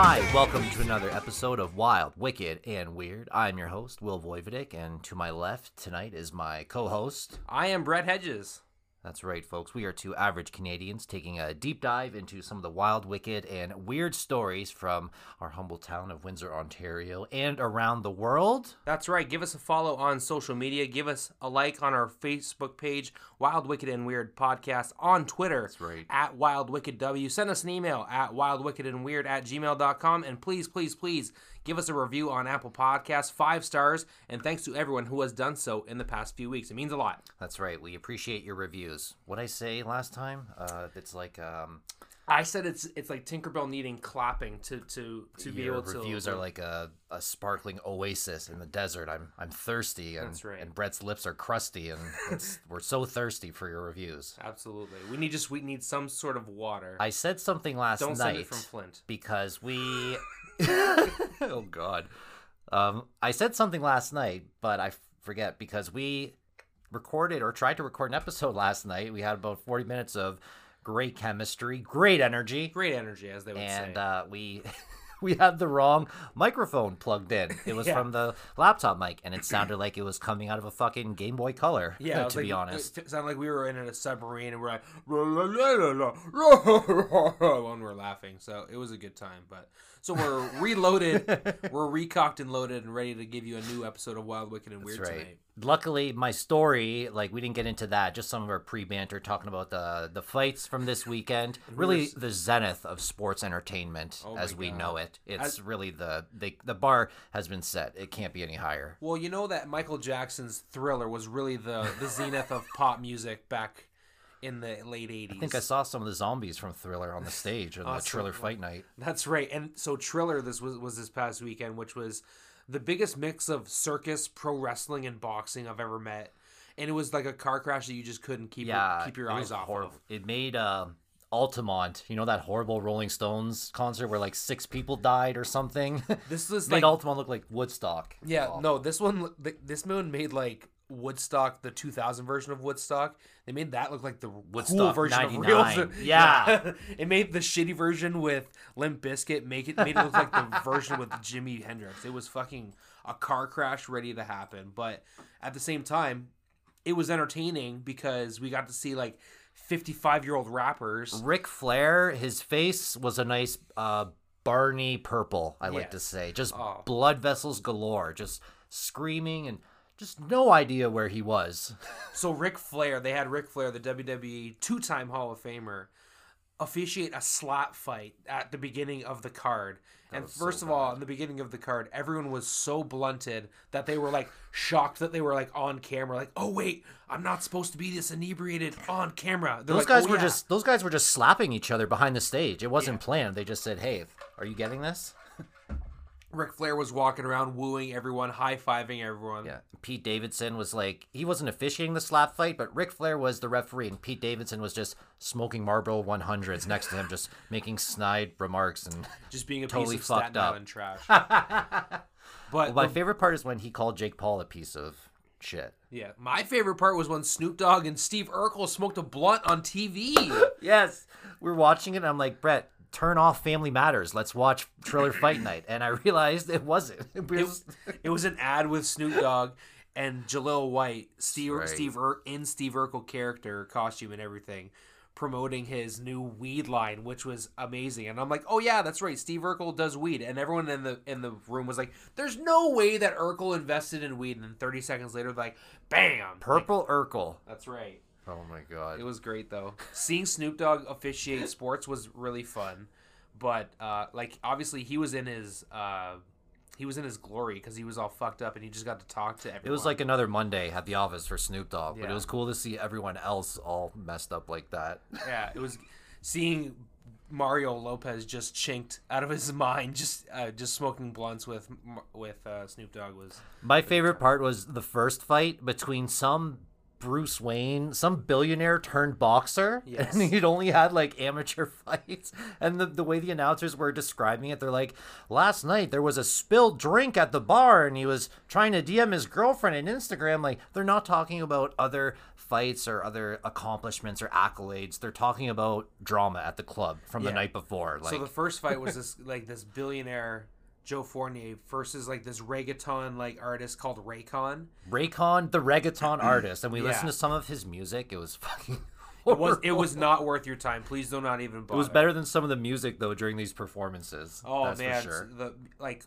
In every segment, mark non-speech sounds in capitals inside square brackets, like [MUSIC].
Hi, welcome to another episode of Wild, Wicked, and Weird. I'm your host, Will Voivodik, and to my left tonight is my co host. I am Brett Hedges. That's right, folks. We are two average Canadians taking a deep dive into some of the wild, wicked, and weird stories from our humble town of Windsor, Ontario, and around the world. That's right. Give us a follow on social media. Give us a like on our Facebook page, Wild, Wicked, and Weird Podcast, on Twitter That's right. at Wild Wicked W. Send us an email at wildwickedandweird at gmail.com. And please, please, please give us a review on Apple Podcasts, five stars. And thanks to everyone who has done so in the past few weeks. It means a lot. That's right. We appreciate your reviews. What I say last time? Uh, it's like um, I said it's it's like Tinkerbell needing clapping to to to be your able to reviews are like a, a sparkling oasis in the desert. I'm I'm thirsty, and That's right. and Brett's lips are crusty, and it's, [LAUGHS] we're so thirsty for your reviews. Absolutely. We need just we need some sort of water. I said something last night. Don't night from Flint. because we. [LAUGHS] oh God, um, I said something last night, but I forget because we recorded or tried to record an episode last night. We had about forty minutes of great chemistry, great energy, Great energy, as they would and say. uh, we. [LAUGHS] [LAUGHS] We had the wrong microphone plugged in. It was Yeah. from the laptop mic, and it sounded like it was coming out of a fucking Game Boy Color. [LAUGHS] Yeah, to like- be honest. it sounded like we were in a submarine and we're like [LAUGHS] when we're laughing. So it was a good time. But so we're reloaded, we're recocked and loaded and ready to give you a new episode of Wild, Wicked, and Weird right. tonight. Luckily, my story, like we didn't get into that. Just some of our pre-banter talking about the the fights from this weekend. Really, the zenith of sports entertainment Oh as we God. know it. It's As- really the, the the bar has been set. It can't be any higher. Well, you know that Michael Jackson's Thriller was really the the zenith of pop music back in the late '80s. I think I saw some of the zombies from Thriller on the stage on the Thriller Fight Night. That's right. And so Triller this was was this past weekend, which was the biggest mix of circus, pro wrestling, and boxing I've ever met. And it was like a car crash that you just couldn't keep Yeah, keep your eyes off horrible. of. It made um, Altamont, you know that horrible Rolling Stones concert where like six people died or something. This was [LAUGHS] made like Altamont look like Woodstock. yeah, Oh. no, this one this one made like Woodstock, the 2000 version of Woodstock. They made that look like the cool Woodstock version 99. of real. [LAUGHS] Yeah. it made the shitty version with Limp Bizkit make it made it look like the [LAUGHS] version with Jimi Hendrix. It was fucking a car crash ready to happen, but at the same time, it was entertaining because we got to see like 55 year old rappers. Ric Flair, his face was a nice uh, Barney purple, I like Yes. to say. Just Oh. blood vessels galore, just screaming and just no idea where he was. So Ric Flair, they had Ric Flair, the WWE two time Hall of Famer, officiate a slap fight at the beginning of the card. and first so of all, in the beginning of the card, everyone was so blunted that they were like shocked that they were like on camera, like, oh wait, I'm not supposed to be this inebriated on camera. They're Those like, oh, guys "Oh, were yeah." just those guys were just slapping each other behind the stage. It wasn't planned. They just said, "Hey, are you getting this?" Ric Flair was walking around wooing everyone, high fiving everyone. Yeah. Pete Davidson was like he wasn't officiating the slap fight, but Ric Flair was the referee, and Pete Davidson was just smoking Marlboro 100s next to him, just [LAUGHS] making snide remarks. And Just being a Totally piece of fucked up. Island trash. [LAUGHS] but my the- favorite part is when he called Jake Paul a piece of shit. yeah, my favorite part was when Snoop Dogg and Steve Urkel smoked a blunt on TV. [LAUGHS] Yes, we're watching it. and I'm like, Brett, turn off Family Matters. Let's watch Triller Fight Night. And I realized it wasn't. [LAUGHS] It it, was, it was an ad with Snoop Dogg and Jaleel White, Steve right. Steve in Steve Urkel character costume and everything, promoting his new weed line, which was amazing. And I'm like, oh yeah, that's right. Steve Urkel does weed, and everyone in the in the room was like, there's no way that Urkel invested in weed. And then 30 seconds later, like, bam, Purple Urkel. That's right. Oh my god. It was great though. Seeing Snoop Dogg officiate sports was really fun, but uh, like obviously he was in his uh, he was in his glory because he was all fucked up and he just got to talk to everyone. It was like another Monday at the office for Snoop Dogg, but it was cool to see everyone else all messed up like that. yeah, it was seeing Mario Lopez just chinked out of his [LAUGHS] mind, just uh, just smoking blunts with with uh, Snoop Dogg was My favorite part was the first fight between some Bruce Wayne, some billionaire turned boxer, [LAUGHS] Yes. and he'd only had like amateur [LAUGHS] fights. And the, the way the announcers were describing it, they're like, last night there was a spilled drink at the bar, and he was trying to DM his girlfriend on Instagram. Like, they're not talking about other fights or other accomplishments or accolades. They're talking about drama at the club from the night before. Like, so the first fight was [LAUGHS] this like this billionaire Joe Fournier versus like this reggaeton like artist called Reykon. Reykon, the reggaeton [CLEARS THROAT] artist, and we Yeah. listened to some of his music. It was [LAUGHS] fucking. It was it was not worth your time. Please do not even bother. It was better than some of the music though during these performances. Oh that's man, for sure. the like,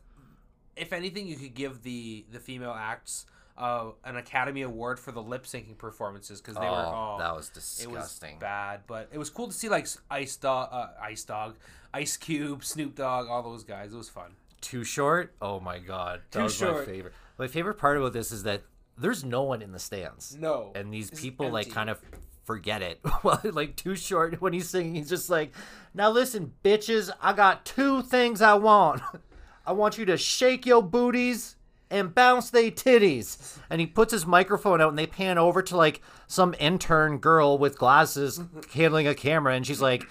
if anything, you could give the the female acts uh, an Academy Award for the lip syncing performances because they oh, were oh that was it was disgusting. bad, but it was cool to see like Ice Dog, uh, Ice Dog, Ice Cube, Snoop Dogg, all those guys. It was fun. Too short. Oh my god, that Too was my favorite. My favorite part about this is that there's no one in the stands, No, and these people like kind of forget it. [LAUGHS] well, like too short when he's singing, he's just like, "Now listen, bitches, I got two things I want. [LAUGHS] I want you to shake your booties." And bounce they titties, and he puts his microphone out, and they pan over to like some intern girl with glasses handling a camera, and she's like,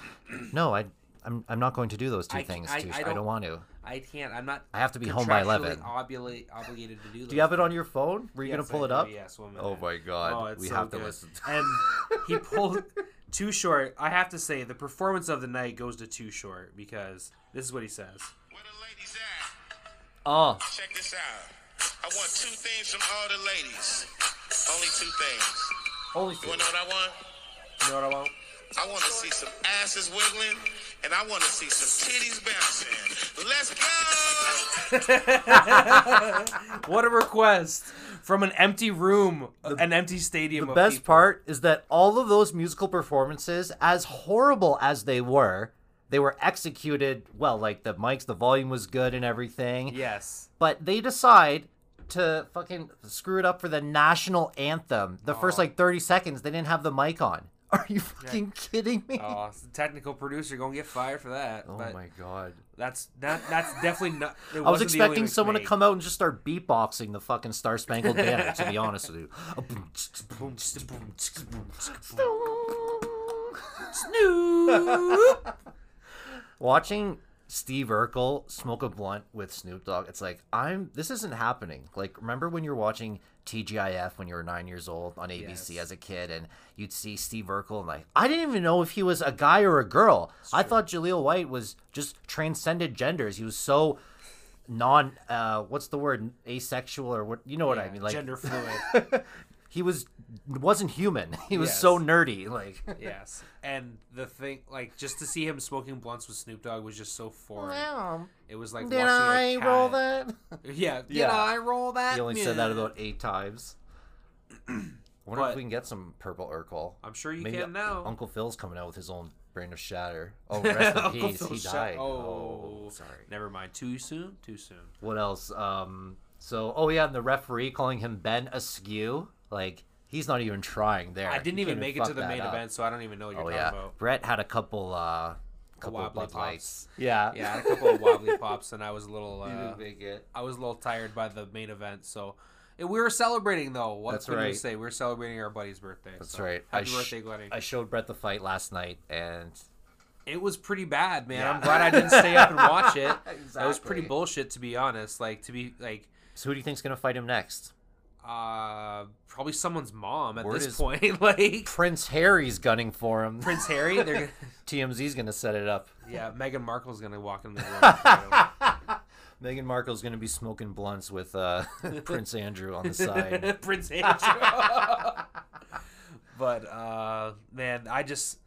"No, I, I'm, I'm not going to do those two I- things. I- too. I I don't don't- want to." I can't. I'm not. I have to be home by 11. Obli- obligated to do. Do you have it on your phone? Were you Yes, gonna pull I it do, up? Yes. One Oh minute. my god, Oh, it's we so have to listen. To- and [LAUGHS] he pulled too short. I have to say, the performance of the night goes to too short because this is what he says. Where the ladies at? oh, Check this out. I want two things from all the ladies. Only two things. only You wanna know what I want? You know what I want? I want to see some asses wiggling, and I want to see some titties bouncing. Let's go! [LAUGHS] What a request from an empty room, an empty stadium. the of best people. part is that all of those musical performances, as horrible as they were, they were executed well. Like the mics, the volume was good and everything. Yes. But they decide to fucking screw it up for the national anthem. The first like thirty seconds, they didn't have the mic on. Are you fucking kidding me? Oh, the technical producer gonna get fired for that. Oh but my god. that's that. That's definitely not. I was wasn't the only expecting someone to come out and just start beatboxing the fucking Star Spangled Banner, to be honest with you. Snoop. Watching Steve Urkel smoke a blunt with Snoop Dogg, it's like, I'm, this isn't happening. Like, remember when you were watching TGIF when you were nine years old on ABC Yes. as a kid and you'd see Steve Urkel and like, I didn't even know if he was a guy or a girl. I thought Jaleel White was just transcended genders. He was so non, uh, what's the word, asexual or what, you know what I mean? Like, gender [LAUGHS] fluid. He was wasn't human. [LAUGHS] He was so nerdy. Like [LAUGHS] yes, and the thing, like, just to see him smoking blunts with Snoop Dogg was just so foreign. It was like did watching I a cat. roll that? [LAUGHS] Yeah, did Yeah. I roll that? He only said that about eight times. I [CLEARS THROAT] wonder But- if we can get some purple Urkel. I'm sure you Maybe can now. Uncle Phil's coming out with his own brand of shatter. Oh, rest in peace. Phil He Sha- died. Oh, sorry. Never mind. Too soon. Too soon. What else? Um. So, oh yeah, and the referee calling him Ben Askew. Like he's not even trying there. I didn't He even couldn't make it to the main up. event, so I don't even know what you're Oh talking yeah, about. Brett had a couple. uh couple of wobbly Bud pops. Lights. Yeah. Yeah, I had a couple of wobbly [LAUGHS] pops, and I was a little. Uh, didn't make it. I was a little tired by the main event, so. And we were celebrating though. What That's could we right. say? We were celebrating our buddy's birthday. That's so right. Happy I sh- birthday, Glenny. I showed Brett the fight last night, and it was pretty bad, man. Yeah. I'm glad I didn't stay up and watch it. [LAUGHS] That was pretty bullshit, to be honest. Like to be like, so who do you think's gonna fight him next? Uh, probably someone's mom at Word this point. [LAUGHS] like Prince Harry's gunning for him. Prince [LAUGHS] Harry, they're gonna, [LAUGHS] TMZ's gonna set it up. yeah. Meghan Markle's gonna walk in the room. Meghan Markle's gonna be smoking blunts with uh, Prince Andrew on the side. Prince Andrew. but uh, man, I just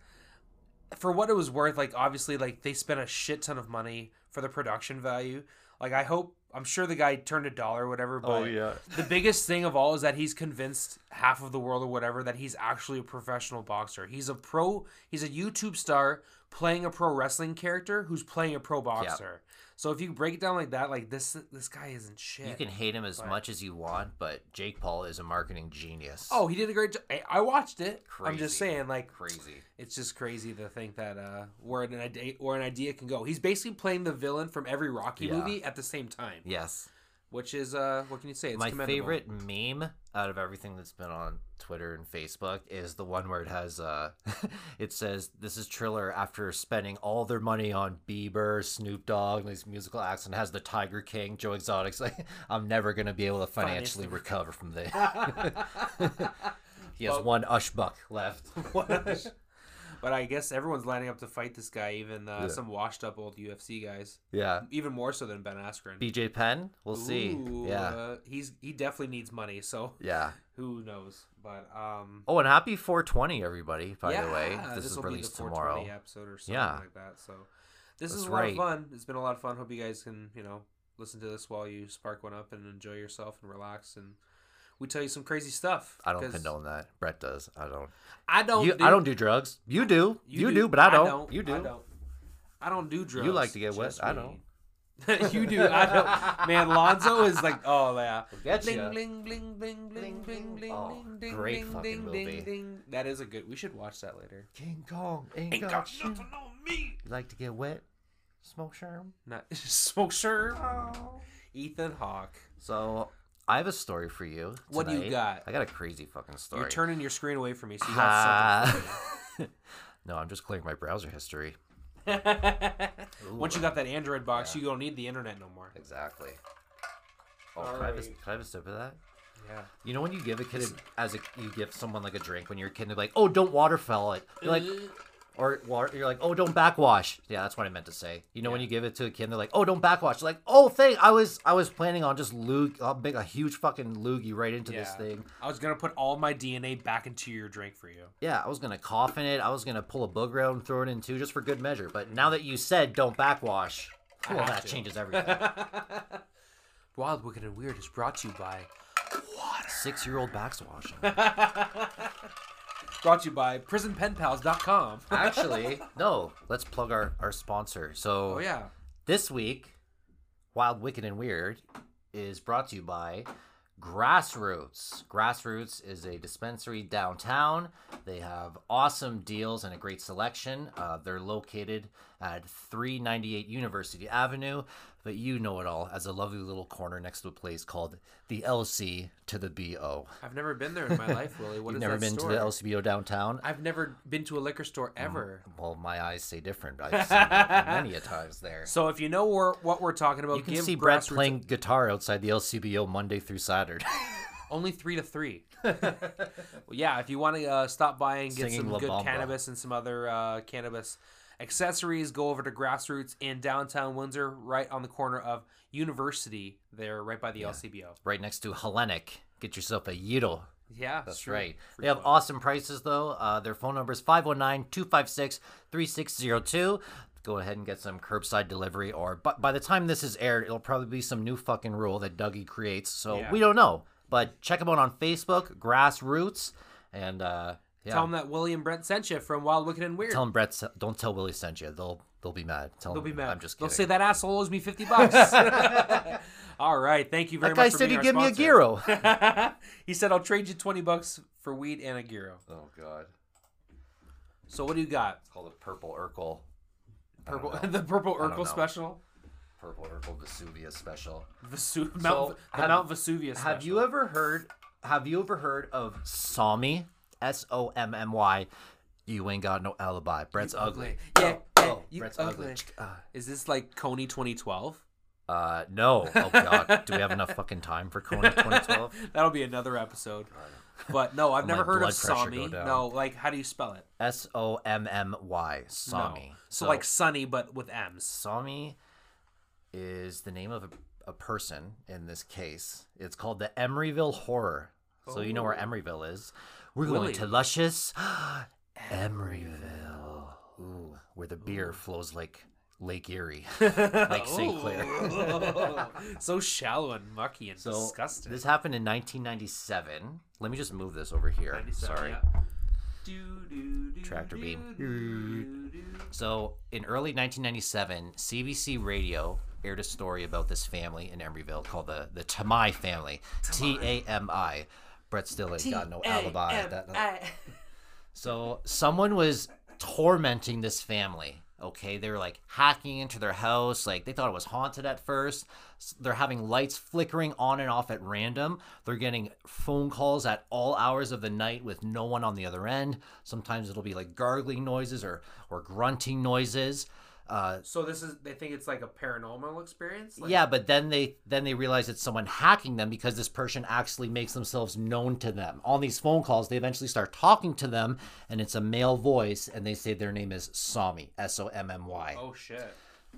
for what it was worth, like obviously, like they spent a shit ton of money for the production value. Like I hope, I'm sure the guy turned a dollar or whatever. Oh, but Oh, yeah. the biggest thing of all is that he's convinced half of the world or whatever that he's actually a professional boxer. He's a pro. He's a YouTube star playing a pro wrestling character who's playing a pro boxer. So if you break it down like that, like this, this guy isn't shit. You can hate him as But- much as you want, but Jake Paul is a marketing genius. Oh, he did a great job. I, watched it. I'm just saying, like, crazy! it's just crazy to think that uh, where an idea where an idea can go. He's basically playing the villain from every Rocky Yeah. movie at the same time, Yes, which is uh, what can you say? It's My favorite meme out of everything that's been on Twitter and Facebook is the one where it has uh [LAUGHS] it says this is Triller after spending all their money on Bieber, Snoop Dogg, and these musical acts and has the Tiger King, Joe Exotic's [LAUGHS] like I'm never gonna be able to financially recover from this. [LAUGHS] he has Well- one ush buck left. But I guess everyone's lining up to fight this guy, even uh, Yeah. some washed up old UFC guys, yeah. even more so than Ben Askren. BJ Penn, we'll see. Yeah. uh, he's he definitely needs money, so Yeah. [LAUGHS] who knows? But um, Oh, and happy 420 everybody, by yeah, the way. If this is will be the released 420 tomorrow. episode or something Yeah. like that. So this That's is a lot right. of fun. It's been a lot of fun. Hope you guys can you know listen to this while you spark one up and enjoy yourself and relax and. We tell you some crazy stuff. I don't condone that. Brett does. I don't. I don't. you, do, I don't do drugs. You do. You, do, but I don't. You do. I don't. I don't do drugs. You like to get wet. I don't. [LAUGHS] you do. I don't. Man, Lonzo is like, oh yeah. Getcha. Bling bling bling bling bling Bling, bling Oh, ding ding great ding fucking ding movie. ding ding. That is a good. We should watch that later. King Kong ain't, got, shit. You like to get wet? Smoke sherm? Not [LAUGHS] smoke sure. Oh. Ethan Hawke. So I have a story for you. What do you got? I got a crazy fucking story. You're turning your screen away from me, so you have something. Ah. [LAUGHS] no, I'm just clearing my browser history. [LAUGHS] Once you got that Android box, you don't need the internet no more. Exactly. Oh, can, I have a, can I have a sip of that? Yeah. You know when you give a kid a, as a you give someone like a drink when you're a kid, they're like, "Oh, don't waterfowl it." You're like, or water, you're like, "Oh, don't backwash." Yeah, that's what I meant to say. You know when you give it to a kid, they're like, "Oh, don't backwash." You're like, "Oh, thing, I was I was planning on just lug, I'll make a huge fucking loogie right into this thing." I was gonna put all my DNA back into your drink for you. Yeah, I was gonna cough in it. I was gonna pull a booger out and throw it in too, just for good measure. But now that you said don't backwash, well, that to. changes [LAUGHS] everything. Wild, Wicked, and Weird is brought to you by Six-year-old backswashing. [LAUGHS] brought to you by PrisonPenPals.com. [LAUGHS] Actually, no. Let's plug our our sponsor. So oh yeah, This week, Wild, Wicked, and Weird is brought to you by Grassroots. Grassroots is a dispensary downtown. They have awesome deals and a great selection. Uh, they're located at 398 University Avenue, but you know it all as a lovely little corner next to a place called the LC to the BO. I've never been there in my life, Willie. What You've never been store? to the LCBO downtown? I've never been to a liquor store ever. Well, my eyes say different. I've seen it many a times there. So if you know where, what we're talking about, You can see Brett playing guitar outside the LCBO Monday through Saturday. [LAUGHS] only three to three. [LAUGHS] well, yeah, if you want to uh, stop by and get Singing some La good Bamba. cannabis and some other uh, cannabis accessories, go over to Grassroots in downtown Windsor, right on the corner of University. There, right by the LCBO. right next to Hellenic. Get yourself a Yidel. Yeah, That's sure. right. Free They have fun. awesome prices, though. Uh, their phone number is 519 256 3602. Go ahead and get some curbside delivery, or but by the time this is aired, it'll probably be some new fucking rule that Dougie creates. So Yeah. we don't know. But check them out on Facebook, Grassroots, and uh, yeah. Tell them that Willie and Brent sent you from Wild, Wicked, and Weird. Tell 'em Brett. s- Don't tell Willie sent you. They'll they'll be mad. Tell They'll them be mad. I'm just kidding. They'll say that asshole owes me fifty bucks. [LAUGHS] [LAUGHS] All right, thank you very much. that guy for said being he'd give our me a sponsor. gyro. [LAUGHS] he said I'll trade you twenty bucks for weed and a gyro. oh God. So what do you got? It's called a purple Urkel. Purple, the purple Urkel special. Purple Urkel Vesuvius special. Vesu- Mount, the have- Mount Vesuvius. Have special. you ever heard? Have you ever heard of Sommy? S O M M Y. You ain't got no alibi. Brett's ugly. Yeah, Oh, yeah, oh, you Brett's ugly. ugly. Uh, Is this like Kony 2012? Uh, no. Oh God. Do we have enough fucking time for Kony 2012? [LAUGHS] That'll be another episode. But no, I've [LAUGHS] never heard of Sommy. No, like how do you spell it? S O M M Y. No. Sommy. So, like Sunny, but with M's. Sommy is the name of a, a person in this case. It's called the Emeryville Horror. So you know where Emeryville is. We're Willie. going to luscious Emeryville. Ooh, where the beer flows like Lake Erie, [LAUGHS] like St. Clair. Oh, so shallow and mucky and So disgusting. this happened in 1997. Let me just move this over here. Sorry. yeah. Do, do, do, Tractor do, beam. do, do. So, in early 1997, CBC Radio aired a story about this family in Emeryville called the the Tamai family. T A M I. Brett still ain't got no alibi. That, T-A-M-I. so, someone was tormenting this family. Okay, they were like hacking into their house. Like they thought it was haunted at first. They're having lights flickering on and off at random. They're getting phone calls at all hours of the night with no one on the other end. Sometimes it'll be like gargling noises or or grunting noises. Uh, So this is they think it's like a paranormal experience. Like, yeah, but then they then they realize it's someone hacking them because this person actually makes themselves known to them. On these phone calls, they eventually start talking to them, and it's a male voice, and they say their name is Sommy, S O M M Y. Oh shit.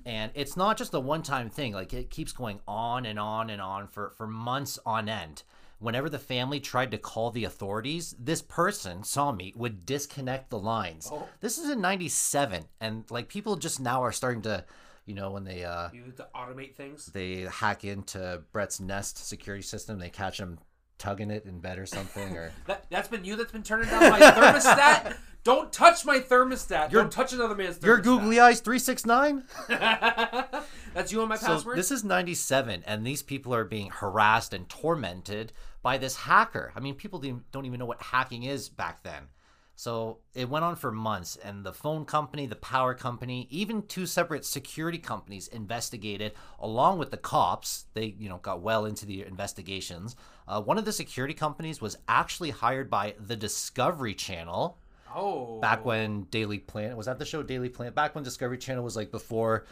And it's not just a one-time thing; like it keeps going on and on and on for for months on end. Whenever the family tried to call the authorities, this person, Sommy would disconnect the lines. Oh. This is in '97, and like people just now are starting to, you know, when they uh You have to automate things. they hack into Brett's Nest security system. They catch him tugging it in bed or something, or [LAUGHS] That that's been you that's been turning down my thermostat. [LAUGHS] Don't touch my thermostat. Don't touch another man's thermostat. your googly eyes three six nine. [LAUGHS] That's you on my So password. this is ninety seven, and these people are being harassed and tormented by this hacker. I mean, people don't even know what hacking is back then. So it went on for months, and the phone company, the power company, even two separate security companies investigated, along with the cops. They, you know, got well into the investigations. Uh, one of the security companies was actually hired by the Discovery Channel oh. back when Daily Planet was that the show Daily Planet. Back when Discovery Channel was like before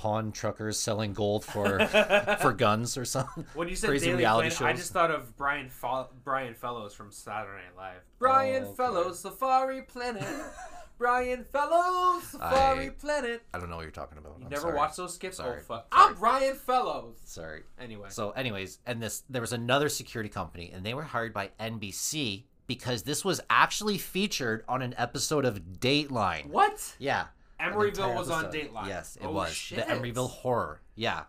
pawn truckers selling gold for [LAUGHS] for guns or something. When you said crazy Daily reality Planet, I just thought of Brian Fo- Brian Fellows from Saturday Night Live. Oh, Brian okay. Fellows, Safari Planet. [LAUGHS] Brian Fellows, Safari I- Planet. I don't know what you're talking about. You I'm never sorry. watched those skits? Oh, sorry. Oh fuck! Sorry. I'm Brian Fellows. Sorry. Anyway, So, anyways, and this there was another security company, and they were hired by NBC because this was actually featured on an episode of Dateline. what? Yeah. Emeryville was on. Dateline. Yes, it Oh, was. shit. The Emeryville horror. Yeah.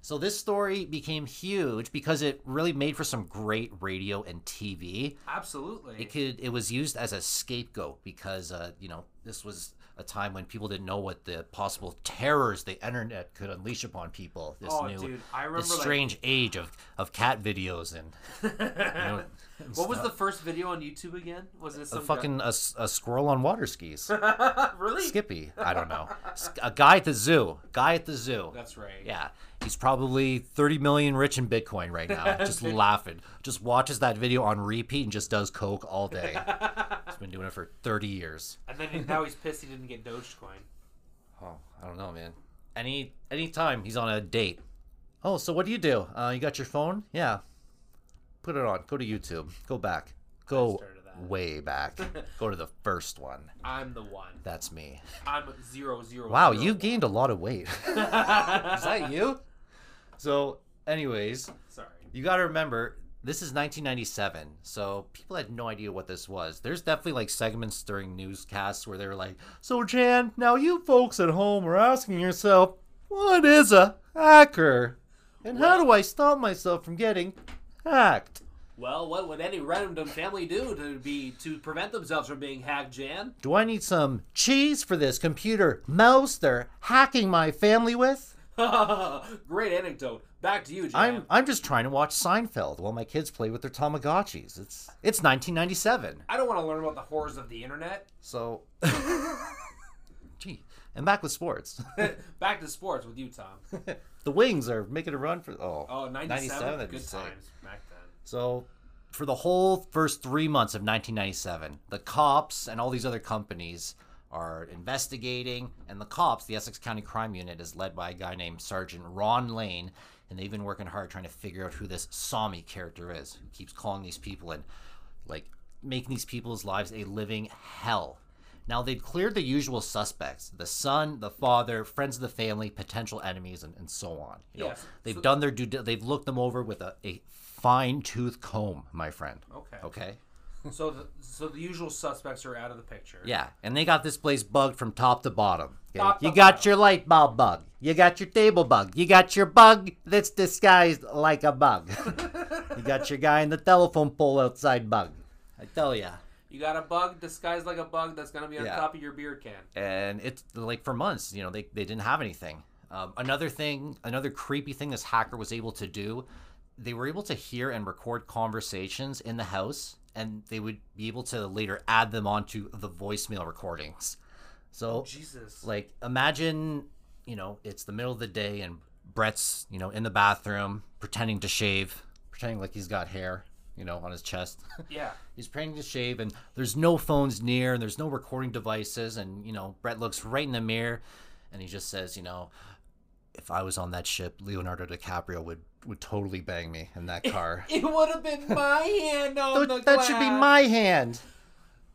So this story became huge because it really made for some great radio and TV. Absolutely. It could it was used as a scapegoat because uh, you know, this was a time when people didn't know what the possible terrors the internet could unleash upon people. This Oh, new dude, remember this like, strange age of, of cat videos and you know, [LAUGHS] what was the first video on YouTube again? Was it a some fucking a squirrel on water skis. [LAUGHS] really? Skippy. I don't know. A guy at the zoo. Guy at the zoo. That's right. Yeah. He's probably 30 million rich in Bitcoin right now. [LAUGHS] Just laughing. Just watches that video on repeat and just does coke all day. [LAUGHS] He's been doing it for 30 years. And then now he's pissed he didn't get Dogecoin. Oh, I don't know, man. Any any time he's on a date. Oh, so what do you do? Uh, you got your phone? Yeah. Put it on. Go to YouTube. Go back. Go way back. [LAUGHS] Go to the first one. I'm the one. That's me. I'm zero zero. Wow, zero you gained a lot of weight. Is that you? So, anyways, Sorry. you got to remember this is 1997, so people had no idea what this was. There's definitely like segments during newscasts where they were like, "So Jan, now you folks at home are asking yourself, what is a hacker, and how do I stop myself from getting hacked?" Well, what would any random family do to be to prevent themselves from being hacked, Jan? Do I need some cheese for this computer mouse they're hacking my family with? [LAUGHS] Great anecdote. Back to you, Jan. I'm I'm just trying to watch Seinfeld while my kids play with their Tamagotchis. It's it's 1997. I don't want to learn about the horrors of the internet. So [LAUGHS] Gee, and back with sports. [LAUGHS] Back to sports with you, Tom. the Wings are making a run for oh, Oh, 97? 97, that'd Good times back then. So for the whole first 3 months of 1997, the cops and all these other companies are investigating and the cops, the Essex County Crime Unit is led by a guy named Sergeant Ron Lane and they've been working hard trying to figure out who this Sommy character is who keeps calling these people and like making these people's lives a living hell. Now they've cleared the usual suspects: the son, the father, friends of the family, potential enemies, and, and so on. You know, Yes. they've So- done their due. They've looked them over with a, a fine tooth comb, my friend. Okay. Okay. So the so the usual suspects are out of the picture. Yeah, and they got this place bugged from top to bottom. okay? Top to you got bottom. your light bulb bug. You got your table bug. You got your bug that's disguised like a bug. [LAUGHS] you got your guy in the telephone pole outside bug. I tell ya. You got a bug disguised like a bug that's gonna be on Yeah. top of your beer can. and it's like for months you know they, they didn't have anything um, another thing another creepy thing this hacker was able to do they were able to hear and record conversations in the house and they would be able to later add them onto the voicemail recordings So oh, Jesus. like imagine, you know, it's the middle of the day and Brett's, you know, in the bathroom pretending to shave, pretending like he's got hair, you know, on his chest. [LAUGHS] yeah. he's pretending to shave and there's no phones near and there's no recording devices and, you know, Brett looks right in the mirror and he just says, you know, if I was on that ship, Leonardo DiCaprio would would totally bang me in that car. [LAUGHS] It would have been my [LAUGHS] hand on the that, that should be my hand.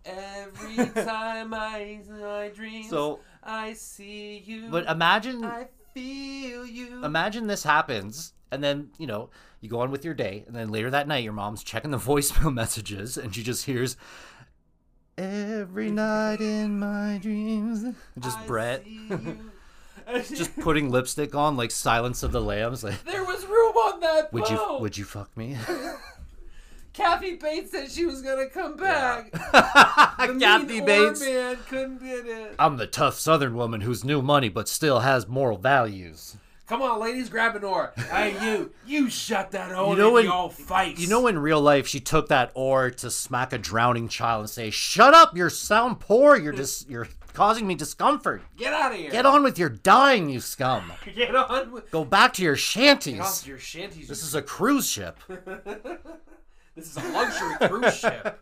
Every time I, I dream, So- I see you. But imagine I feel you. imagine this happens and then you know you go on with your day and then later that night your mom's checking the [LAUGHS] voicemail messages and she just hears every night in my dreams just I brett. [LAUGHS] just putting lipstick on like silence of the lambs like there was room on that would you would you fuck me [LAUGHS] Kathy Bates said she was gonna come back. [LAUGHS] The kathy bates man couldn't get it. i'm the tough southern woman who's new money but still has moral values Come on, ladies, grab an oar. Hey, you, you shut that oar know in your face. You know, in real life, she took that oar to smack a drowning child and say, "Shut up! You're sound poor. You're just, you're causing me discomfort. Get out of here. Get on with your dying, you scum. [LAUGHS] Get on with. Go back to your Get off shanties. your shanties. This is a cruise ship." [LAUGHS] this is a luxury cruise ship.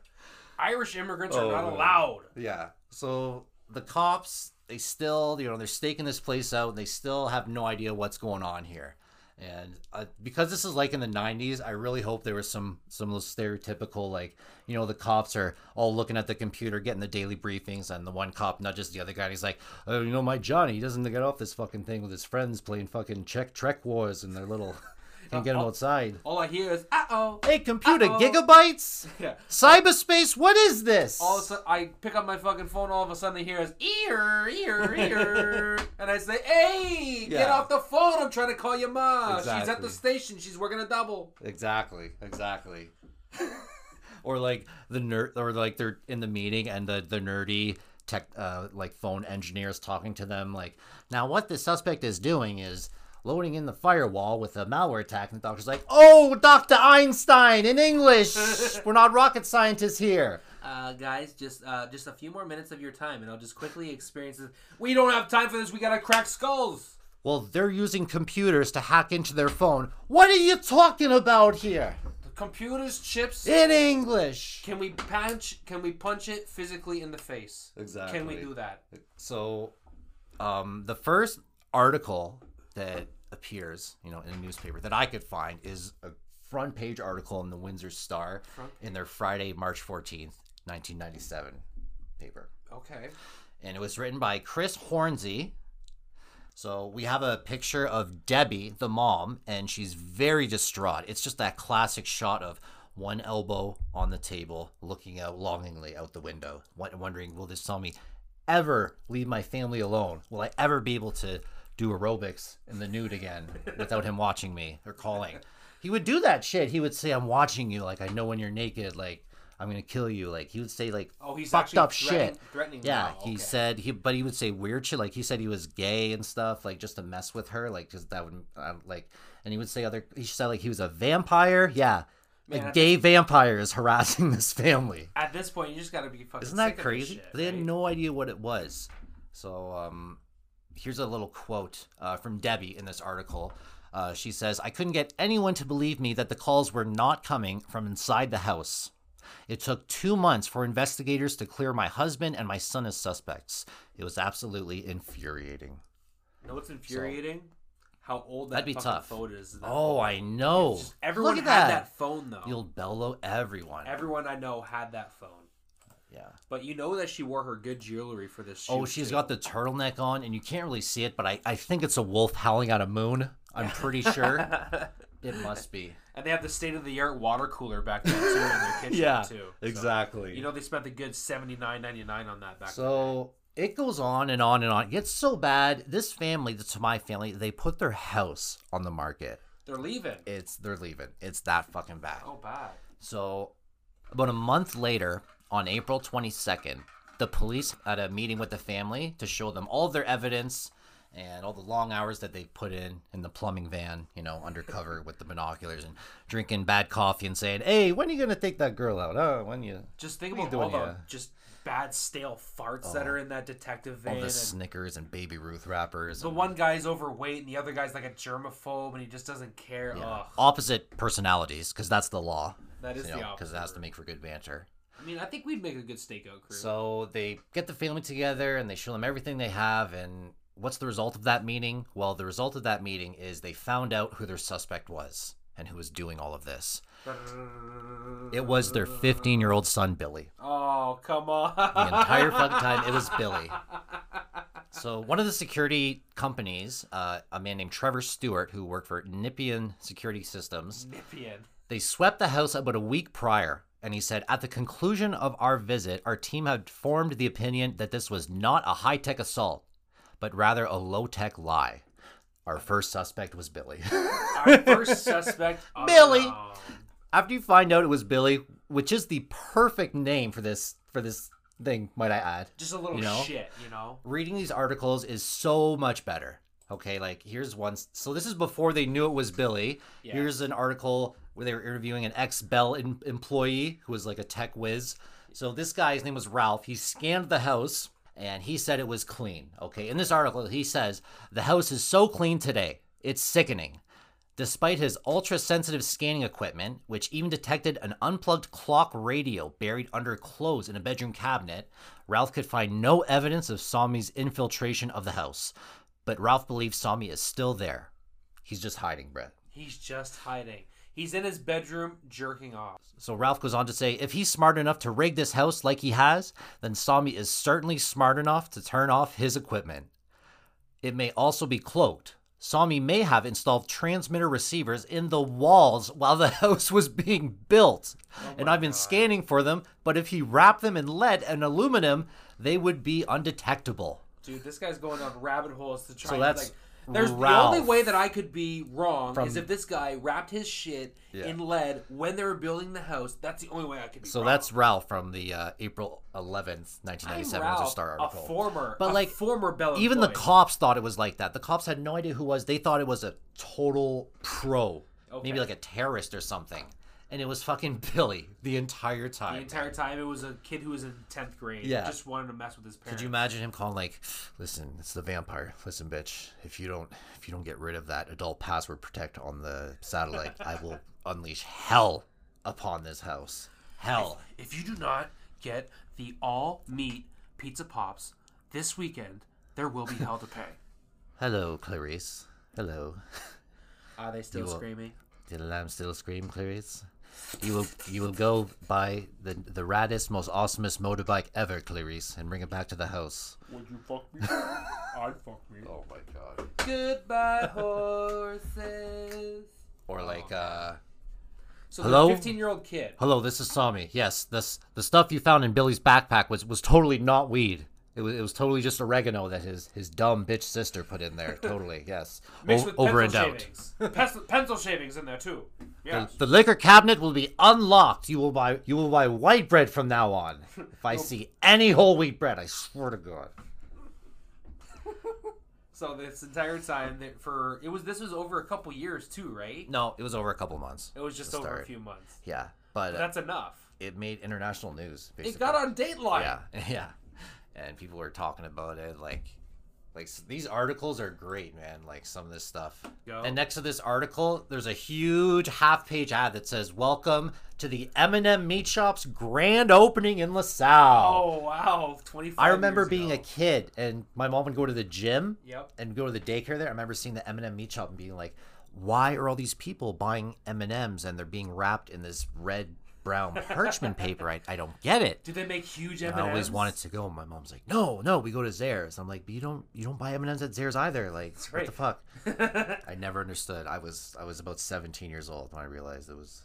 Irish immigrants are Oh, not allowed. Yeah. So the cops, they still, you know, they're staking this place out, and they still have no idea what's going on here. And uh, because this is like in the '90s, I really hope there was some some of those stereotypical, like, you know, the cops are all looking at the computer, getting the daily briefings, and the one cop nudges the other guy, and he's like, "Oh, you know, my Johnny, he doesn't get off this fucking thing with his friends playing fucking Czech Trek Wars, and their little can't get him outside." All I hear is, uh oh. Hey, computer, Uh-oh. gigabytes, [LAUGHS] Yeah. cyberspace, what is this? All of a sudden, I pick up my fucking phone. All of a sudden, I hear is ear, ear, ear, [LAUGHS] and I say, "Hey, get off the phone! I'm trying to call your mom. She's at the station. She's working a double." Exactly. Exactly. [LAUGHS] or like the nerd, or like they're in the meeting and the the nerdy tech, uh, like phone engineers talking to them. Like, now what the suspect is doing is loading in the firewall with a malware attack, and the doctor's like, "Oh, Doctor Einstein in English. [LAUGHS] We're not rocket scientists here." Uh, guys, just uh, just a few more minutes of your time, and I'll just quickly experience this. We don't have time for this. We gotta crack skulls. Well, they're using computers to hack into their phone. What are you talking about here? The computer's chips. In English. Can we punch? Can we punch it physically in the face? Exactly. Can we do that? So, um, the first article that appears, you know, in a newspaper that I could find is a front page article in the Windsor Star Front- in their Friday, March 14th, 1997 paper. Okay. And it was written by Chris Hornsey. So we have a picture of Debbie, the mom, and she's very distraught. It's just that classic shot of one elbow on the table, looking out longingly out the window, wondering, will this Tommy ever leave my family alone? Will I ever be able to do aerobics in the nude again without him watching me or calling? He would do that shit. He would say, "I'm watching you. Like I know when you're naked. Like I'm gonna kill you." Like he would say like Oh, he's fucked actually up threatening- shit. threatening Yeah, now. he said he, but he would say weird shit. Like he said he was gay and stuff, like just to mess with her, like because that would uh, like. And he would say other. He said like he was a vampire. Yeah, Man, a I gay vampire is harassing [LAUGHS] this family. At this point, you just gotta be fucking. Isn't that this crazy? shit, they had no idea what it was. So um, here's a little quote uh, from Debbie in this article. Uh, she says, I couldn't get anyone to believe me that the calls were not coming from inside the house. It took two months for investigators to clear my husband and my son as suspects. It was absolutely infuriating. You know what's infuriating? How old that That'd be tough. phone is. that Oh, phone. I know. Just- everyone Look had at that. that. phone though. You'll bellow everyone. Everyone I know had that phone. Yeah. But you know that she wore her good jewelry for this oh, shoot. Oh, she's too. got the turtleneck on, and you can't really see it, but I, I think it's a wolf howling at a moon. I'm pretty sure. [LAUGHS] it must be. And they have the state of the art water cooler back then too in their kitchen yeah, too. So, exactly. you know they spent a good seventy nine ninety nine on that back. so it goes on and on and on. It gets so bad. This family, Tamai family, they put their house on the market. they're leaving. It's they're leaving. It's that fucking bad. Oh, bad. So, about a month later, on April 22nd, the police had a meeting with the family to show them all their evidence and all the long hours that they put in in the plumbing van, you know, undercover with the binoculars and drinking bad coffee and saying, "Hey, when are you gonna take that girl out? Oh, when you?" Just think about all the just bad stale farts that are oh. in that detective van. All the and Snickers and Baby Ruth wrappers. the and- one guy's overweight and the other guy's like a germaphobe and he just doesn't care. Ugh. opposite personalities, because that's the law. That is you the know, because it has to make for good banter. I mean, I think we'd make a good stakeout crew. So they get the family together and they show them everything they have. And what's the result of that meeting? Well, the result of that meeting is they found out who their suspect was and who was doing all of this. It was their 15 year old son, Billy. Oh, come on. The entire fucking [LAUGHS] time, it was Billy. So one of the security companies, uh, a man named Trevor Stewart, who worked for Nippian Security Systems, Nippian. they swept the house about a week prior, and he said, At the conclusion of our visit, our team had formed the opinion that this was not a high tech assault, but rather a low tech lie. Our first suspect was Billy. [LAUGHS] Our first suspect. Billy. After you find out it was Billy, which is the perfect name for this for this thing, might I add. Just a little You know? shit, you know? reading these articles is so much better. Okay, like here's one. So this is before they knew it was Billy. Yeah. Here's an article where they were interviewing an ex Bell em- employee who was like a tech whiz. So this guy's name was Ralph. He scanned the house and he said it was clean. Okay, in this article he says the house is so clean today, it's sickening. Despite his ultra sensitive scanning equipment, which even detected an unplugged clock radio buried under clothes in a bedroom cabinet, Ralph could find no evidence of Sommy's infiltration of the house. But Ralph believes Sommy is still there. He's just hiding, Brett. He's just hiding. He's in his bedroom jerking off. So Ralph goes on to say if he's smart enough to rig this house like he has, then Sommy is certainly smart enough to turn off his equipment. It may also be cloaked. Sommy may have installed transmitter receivers in the walls while the [LAUGHS] house was being built. Oh and I've been scanning for them, but if he wrapped them in lead and aluminum, they would be undetectable. Dude, this guy's going on rabbit holes to try So and that's like there's Ralph. the only way that I could be wrong From- is if this guy wrapped his shit Yeah. in lead when they were building the house. That's the only way I could be So wrong. that's Ralph from the uh, April 11th, I'm 1997 Ralph, Star a article. former, But, a like, former Bell Even the employee. cops thought it was like that. The cops had no idea who it was. They thought it was a total pro, Okay. maybe like a terrorist or something. And it was fucking [LAUGHS] Billy the entire time. The entire time, it was a kid who was in tenth grade. Yeah. just wanted to mess with his parents. Could you imagine him calling like, "Listen, it's the vampire. Listen, bitch. If you don't, if you don't get rid of that adult password protect on the satellite, I will [LAUGHS] unleash hell upon this house. Hell." If you do not get the all meat pizza pops this weekend, there will be [LAUGHS] hell to pay. Hello, Clarice. Hello. Are they still You will- screaming? Did the lamb still scream, Clarice? You will you will go buy the the raddest, most awesomest motorbike ever, Clarice, and bring it back to the house. Would you fuck me? [LAUGHS] I'd fuck me. Oh my god. Goodbye, horses. Or like, uh, So Hello? the 15 year old kid. hello, this is Sommy. Yes, this the stuff you found in Billy's backpack was was totally not weed. It was, it was totally just oregano that his, his dumb bitch sister put in there. [LAUGHS] Totally, yes. Mixed O- with over and pencil out. shavings. Pencil, pencil shavings in there too. Yes. The liquor cabinet will be unlocked. You will buy you will buy white bread from now on. If I [LAUGHS] see any whole wheat bread, I swear to God. [LAUGHS] So this entire time that for it was this was over a couple years too, right? No, it was over a couple months. It was just over a few months. Yeah, but uh, That's enough. it made international news. Basically. It got on Dateline. Yeah, yeah, and people were talking about it. Like, like these articles are great, man. Like some of this stuff. And next to this article, there's a huge half-page ad that says, "Welcome to the M&M Meat Shop's grand opening in LaSalle." Oh wow, 25. I remember being a kid, and my mom would go to the gym Yep. and go to the daycare there. I remember seeing the M&M Meat Shop and being like, "Why are all these people buying M&Ms and they're being wrapped in this red brown parchment paper? I, I don't get it." Did they make huge M&Ms? I always wanted to go. My mom's like, "No, no, we go to Zellers." I'm like, "But you don't you don't buy M&Ms at Zellers either. Like, what the fuck?" [LAUGHS] I never understood. I was I was about 17 years old when I realized it was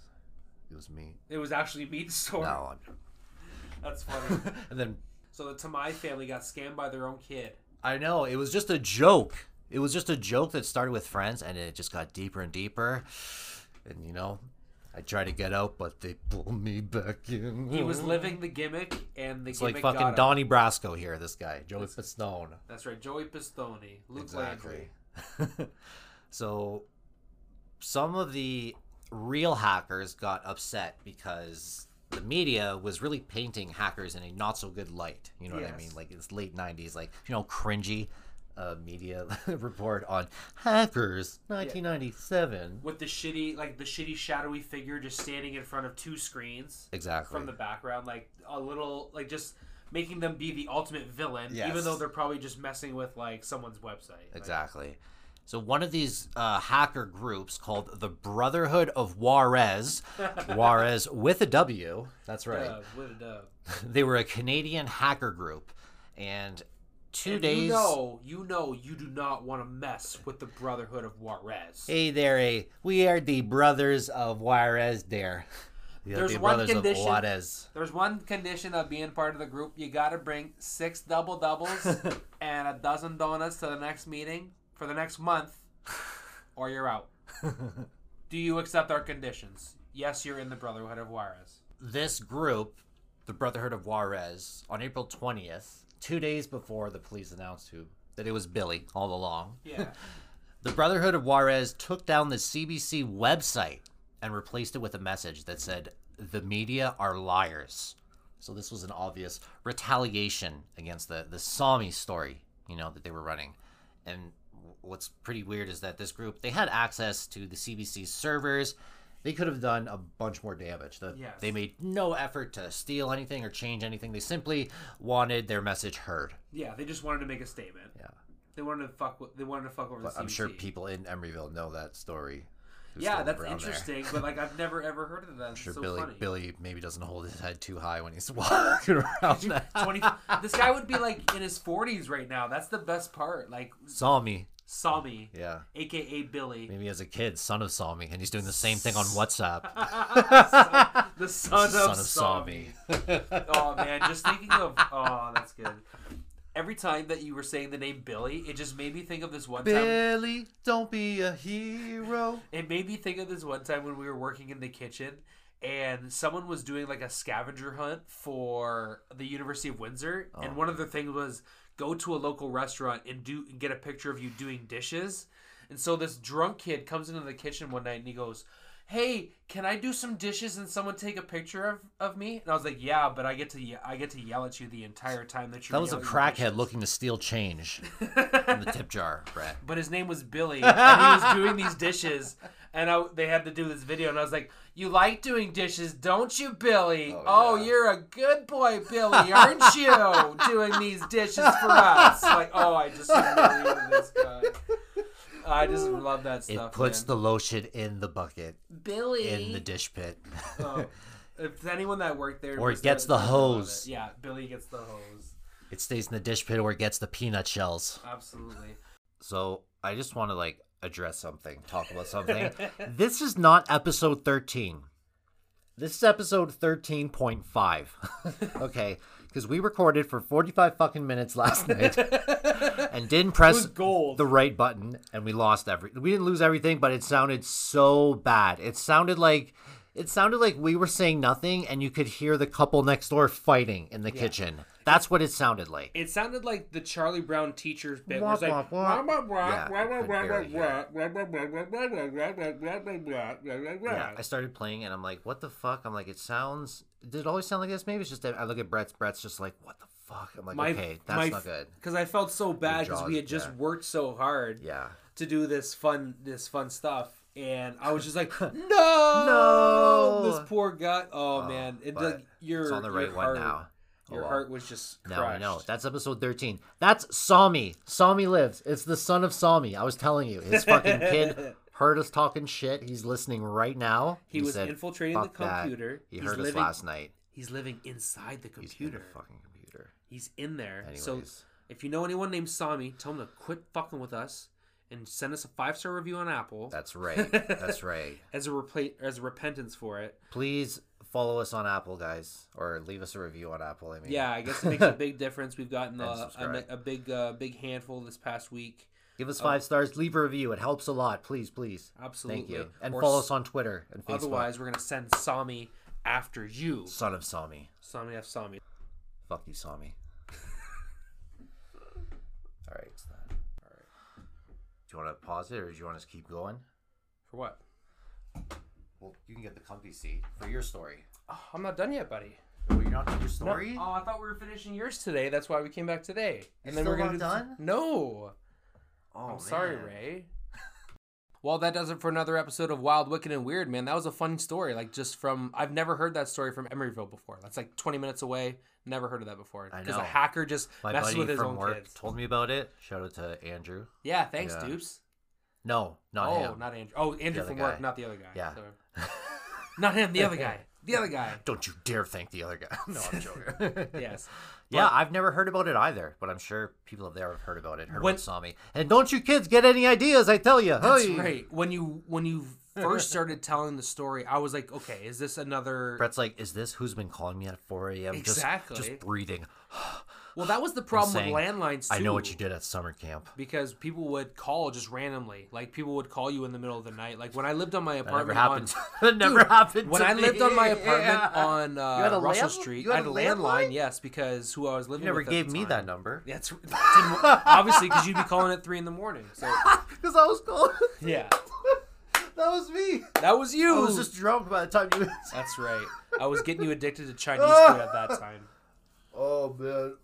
it was me. It was actually meat store. No, I'm- [LAUGHS] That's funny. [LAUGHS] and then so the Tamai family got scammed by their own kid. I know it was just a joke. It was just a joke that started with friends, and it just got deeper and deeper. And you know, I try to get out, but they pull me back in. He was living the gimmick, and the gimmick. It's like fucking. Donnie Brasco here. This guy, Joey Pistone. That's right, Joey Pistone, Luke Landry. Exactly. [LAUGHS] so, some of the real hackers got upset because the media was really painting hackers in a not so good light. You know what I mean? Like it's late '90s, like you know, cringy uh, media [LAUGHS] report on hackers 1997. With the shitty, like the shitty shadowy figure just standing in front of two screens Exactly. from the background, like a little, like just making them be the ultimate villain, Yes. even though they're probably just messing with like someone's website. Like, Exactly. So one of these uh, hacker groups called the Brotherhood of Warez, [LAUGHS] Warez with a W. That's right. uh, what a dub. [LAUGHS] they were a Canadian hacker group, and two And days. You know, you know, you do not want to mess with the Brotherhood of Warez. Hey there, eh? We are the brothers of Warez. There, There's the one condition- Warez. There's one condition of being part of the group. You got to bring six double doubles [LAUGHS] and a dozen donuts to the next meeting for the next month, or you're out. [LAUGHS] Do you accept our conditions? Yes, you're in the Brotherhood of Warez. This group, the Brotherhood of Warez, on April twentieth, two days before the police announced who that it was Billy all along. Yeah. [LAUGHS] The Brotherhood of Warez took down the CBC website and replaced it with a message that said, The media are liars. So this was an obvious retaliation against the, the Sommy story, you know, that they were running. And what's pretty weird is that this group, they had access to the CBC servers. They could have done a bunch more damage. The, Yes. They made no effort to steal anything or change anything. They simply wanted their message heard. yeah, they just wanted to make a statement. Yeah. They wanted to fuck. They wanted to fuck over But the CBC. I'm sure people in Emeryville know that story. Yeah, that's interesting, but like I've never ever heard of that. It's sure so Billy funny. Billy maybe doesn't hold his head too high when he's [LAUGHS] walking around. now. [LAUGHS] 20 this guy would be like in his 40s right now. That's the best part. Like Sommy, Sommy, yeah, aka Billy, maybe as a kid, son of Sommy, and he's doing the same thing on WhatsApp. [LAUGHS] the son, Son of, of Sommy. [LAUGHS] oh man, just thinking of oh, that's good. Every time that you were saying the name Billy, it just made me think of this one time. Billy, don't be a hero. It made me think of this one time when we were working in the kitchen and someone was doing like a scavenger hunt for the University of Windsor and oh. one of the things was go to a local restaurant and do and get a picture of you doing dishes. And so this drunk kid comes into the kitchen one night and he goes, "Hey, can I do some dishes and someone take a picture of, of me?" And I was like, "Yeah, but I get to ye- I get to yell at you the entire time that you're." That was a crackhead looking to steal change [LAUGHS] from the tip jar, Brett. but his name was Billy, [LAUGHS] and he was doing these dishes, and I, they had to do this video, and I was like, "You like doing dishes, don't you, Billy? Oh, Oh, yeah. you're a good boy, Billy, aren't you? [LAUGHS] doing these dishes for us." Like, oh, I just this guy. I just love that stuff. It puts man. the lotion in the bucket, Billy in the dish pit. Oh, [LAUGHS] if anyone that worked there Or it gets the hose. Yeah, Billy gets the hose. it stays in the dish pit or it gets the peanut shells. Absolutely. So I just want to like address something, talk about something. [LAUGHS] this is not episode 13. This is episode 13.5. [LAUGHS] okay, because we recorded for 45 fucking minutes last night [LAUGHS] and didn't press the right button and we lost every we didn't lose everything, but it sounded so bad. It sounded like it sounded like we were saying nothing, and you could hear the couple next door fighting in the yeah. kitchen. That's what it sounded like. It sounded like the Charlie Brown teacher's bit wah, was like yeah, I started playing and I'm like, what the fuck? I'm like, it sounds did it always sound like this? Maybe it's just that I look at Brett's Brett's just like, what the fuck? I'm like, my, okay, that's my, not good. Because I felt so bad because we had just yeah. worked so hard yeah. to do this fun this fun stuff and I was just like, [LAUGHS] no, No! this poor guy. Oh, oh man, it your it's on the right one heart- now. Oh, Your well. heart was just crushed. Now we know. That's episode 13. That's Sommy. Sommy lives. It's the son of Sommy. I was telling you. His fucking kid [LAUGHS] heard us talking shit. He's listening right now. He was said, infiltrating the "Fuck that." computer. He He's heard us last night. He's living inside the He's in the computer. fucking computer. He's in there. So if you know anyone named Sami, tell him to quit fucking with us and send us a five star review on Apple That's right. That's [LAUGHS] right. as a repla- as a repentance for it. Please follow us on Apple, guys, or leave us a review on Apple. I mean, Yeah, I guess it makes a [LAUGHS] big difference. We've gotten And a, a, big uh, big handful this past week. Give us five stars. Leave a review. It helps a lot. Please, please. Absolutely. Thank you. And Or follow us on Twitter and Facebook. Otherwise, we're gonna send Sommy after you. Son of Sommy. Sommy F Sommy. Fuck you, Sommy. [LAUGHS] All right. It's done. All right. Do you want to pause it or do you want us to keep going? For what? Well, you can get the comfy seat for your story. Oh, I'm not done yet, buddy. Oh, you're not done your No- story? Oh, I thought we were finishing yours today. That's why we came back today. And You're then we're still gonna not do done? No. Oh, I'm sorry. Ray. well, that does it for another episode of Wild, Wicked, and Weird, man. That was a fun story. Like, just from, I've never heard that story from Emeryville before. That's like 20 minutes away. Never heard of that before. I Because a hacker just My messes buddy with his from own work kids. told me about it. Shout out to Andrew. Yeah, thanks, Yeah. Dupes. No, not oh, him. not Andrew. Oh, Andrew from guy. work, not the other guy. Yeah. Sorry. [LAUGHS] not him, the [LAUGHS] other guy. The other guy. Don't you dare thank the other guy. [LAUGHS] no, I'm joking. [LAUGHS] Yes. Yeah, But- I've never heard about it either, but I'm sure people there have heard about it. Heard When- about Sommy. And don't you kids get any ideas? I tell you. That's right. When you when you first [LAUGHS] started telling the story, I was like, okay, is this another? Brett's like, is this who's been calling me at 4 a.m. Exactly. Just, just breathing. Well, that was the problem saying, with landlines too. I know what you did at summer camp. because people would call just randomly. Like people would call you in the middle of the night. Like when I lived on my That never apartment. happened. On, [LAUGHS] that never Dude, happened. when I lived on my apartment [LAUGHS] Yeah. on uh, You had a Russell land- Street, I had a landline. Yes, because who I was living You never gave me that number. That's didn't- [LAUGHS] obviously because you'd be calling at three in the morning. So Because I was calling. yeah, that was me. that was you. I was just drunk by the time you. That's right. I was getting you addicted to Chinese food at that time. oh man.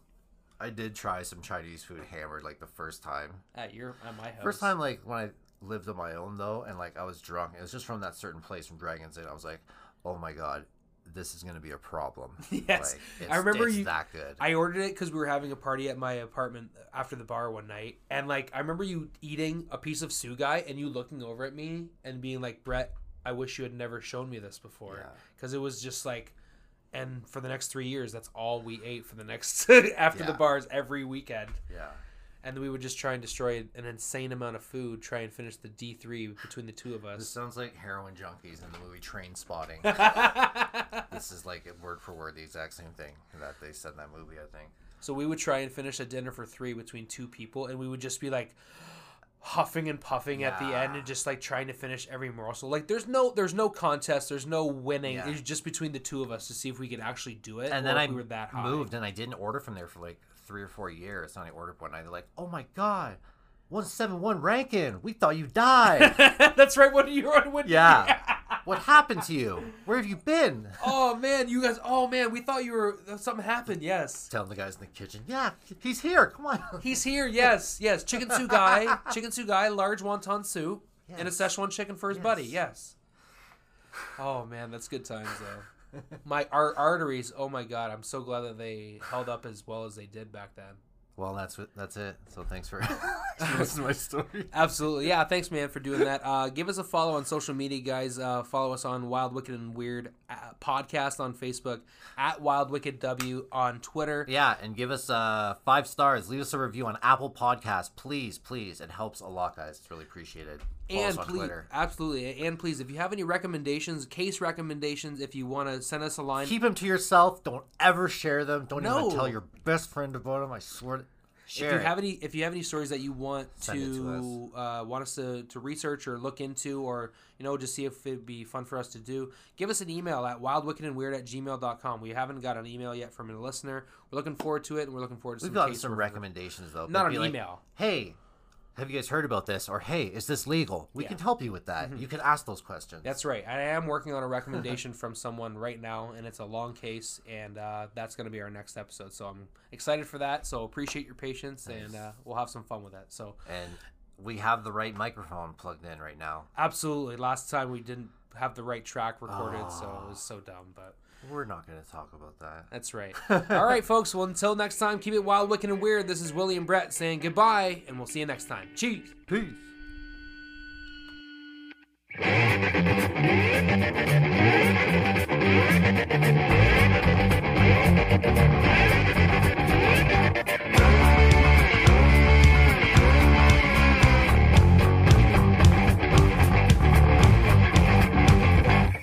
I did try some Chinese food hammered like the first time. At your at my house. First time, like when I lived on my own though, and like I was drunk. It was just from that certain place from Dragons Inn. I was like, oh my god, this is gonna be a problem. [LAUGHS] Yes. Like, it's, I remember you- that good. I ordered it because we were having a party at my apartment after the bar one night, and like I remember you eating a piece of sugai and you looking over at me and being like, "Brett, I wish you had never shown me this before," Yeah. because it was just like, and for the next three years, that's all we ate for the next [LAUGHS] after the bars every weekend, yeah. and we would just try and destroy an insane amount of food, try and finish the D three between the two of us. This sounds like heroin junkies in the movie Trainspotting. [LAUGHS] this is like word for word the exact same thing that they said in that movie. I think. So we would try and finish a dinner for three between two people, and we would just be like huffing and puffing at the end, and just like trying to finish every morsel. Like there's no there's no contest, there's no winning. Yeah. It's just between the two of us to see if we could actually do it. And then I we were that high. moved, and I didn't order from there for like three or four years. And I ordered one night. They're like, "Oh my god, one seven one Rankin. We thought you died. [LAUGHS] That's right. What are you with? yeah. What happened to you? Where have you been?" oh man, you guys. Oh man, we thought you were something happened. Yes. Telling the guys in the kitchen, "Yeah, he's here. Come on." He's here. Yes, yes. Chicken soup guy. chicken soup guy. large wonton soup, and a Yes. Szechuan chicken for his buddy. Yes. Yes. Oh man, that's good times though. My our arteries. Oh my god, I'm so glad that they held up as well as they did back then. Well, that's what, that's it. So thanks for [LAUGHS] listening to my story. Absolutely, yeah. Thanks, man, for doing that. Uh, give us a follow on social media, guys. Uh, follow us on Wild Wicked and Weird uh, podcast on Facebook, at Wild Wicked W on Twitter. Yeah, and give us uh five stars. Leave us a review on Apple Podcasts, please, please. It helps a lot, guys. It's really appreciated. And please, Twitter. absolutely, and please, if you have any recommendations, case recommendations, if you want to send us a line, Keep them to yourself. Don't ever share them. Don't No. even tell your best friend about them. I swear. Share if you it. have any, if you have any stories that you want Send it to, uh, want us to, to research or look into, or you know, just see if it'd be fun for us to do, give us an email at wildwickedandweird at gmail.com. We haven't got an email yet from a listener. We're looking forward to it, and we're looking forward to We've some gotten some recommendations though. Not an like, email. Hey, have you guys heard about this? Or hey, is this legal? We Yeah. can help you with that. You can ask those questions. That's right. I am working on a recommendation [LAUGHS] from someone right now, and it's a long case, and uh, that's going to be our next episode. So I'm excited for that. So appreciate your patience, and uh, we'll have some fun with that. So and we have the right microphone plugged in right now. absolutely, last time we didn't have the right track recorded, so it was so dumb. But We're not going to talk about that. that's right. [LAUGHS] All right, folks. Well, until next time, keep it wild, wicked, and weird. This is William Brett saying goodbye, and we'll see you next time. Cheese. Peace. Thank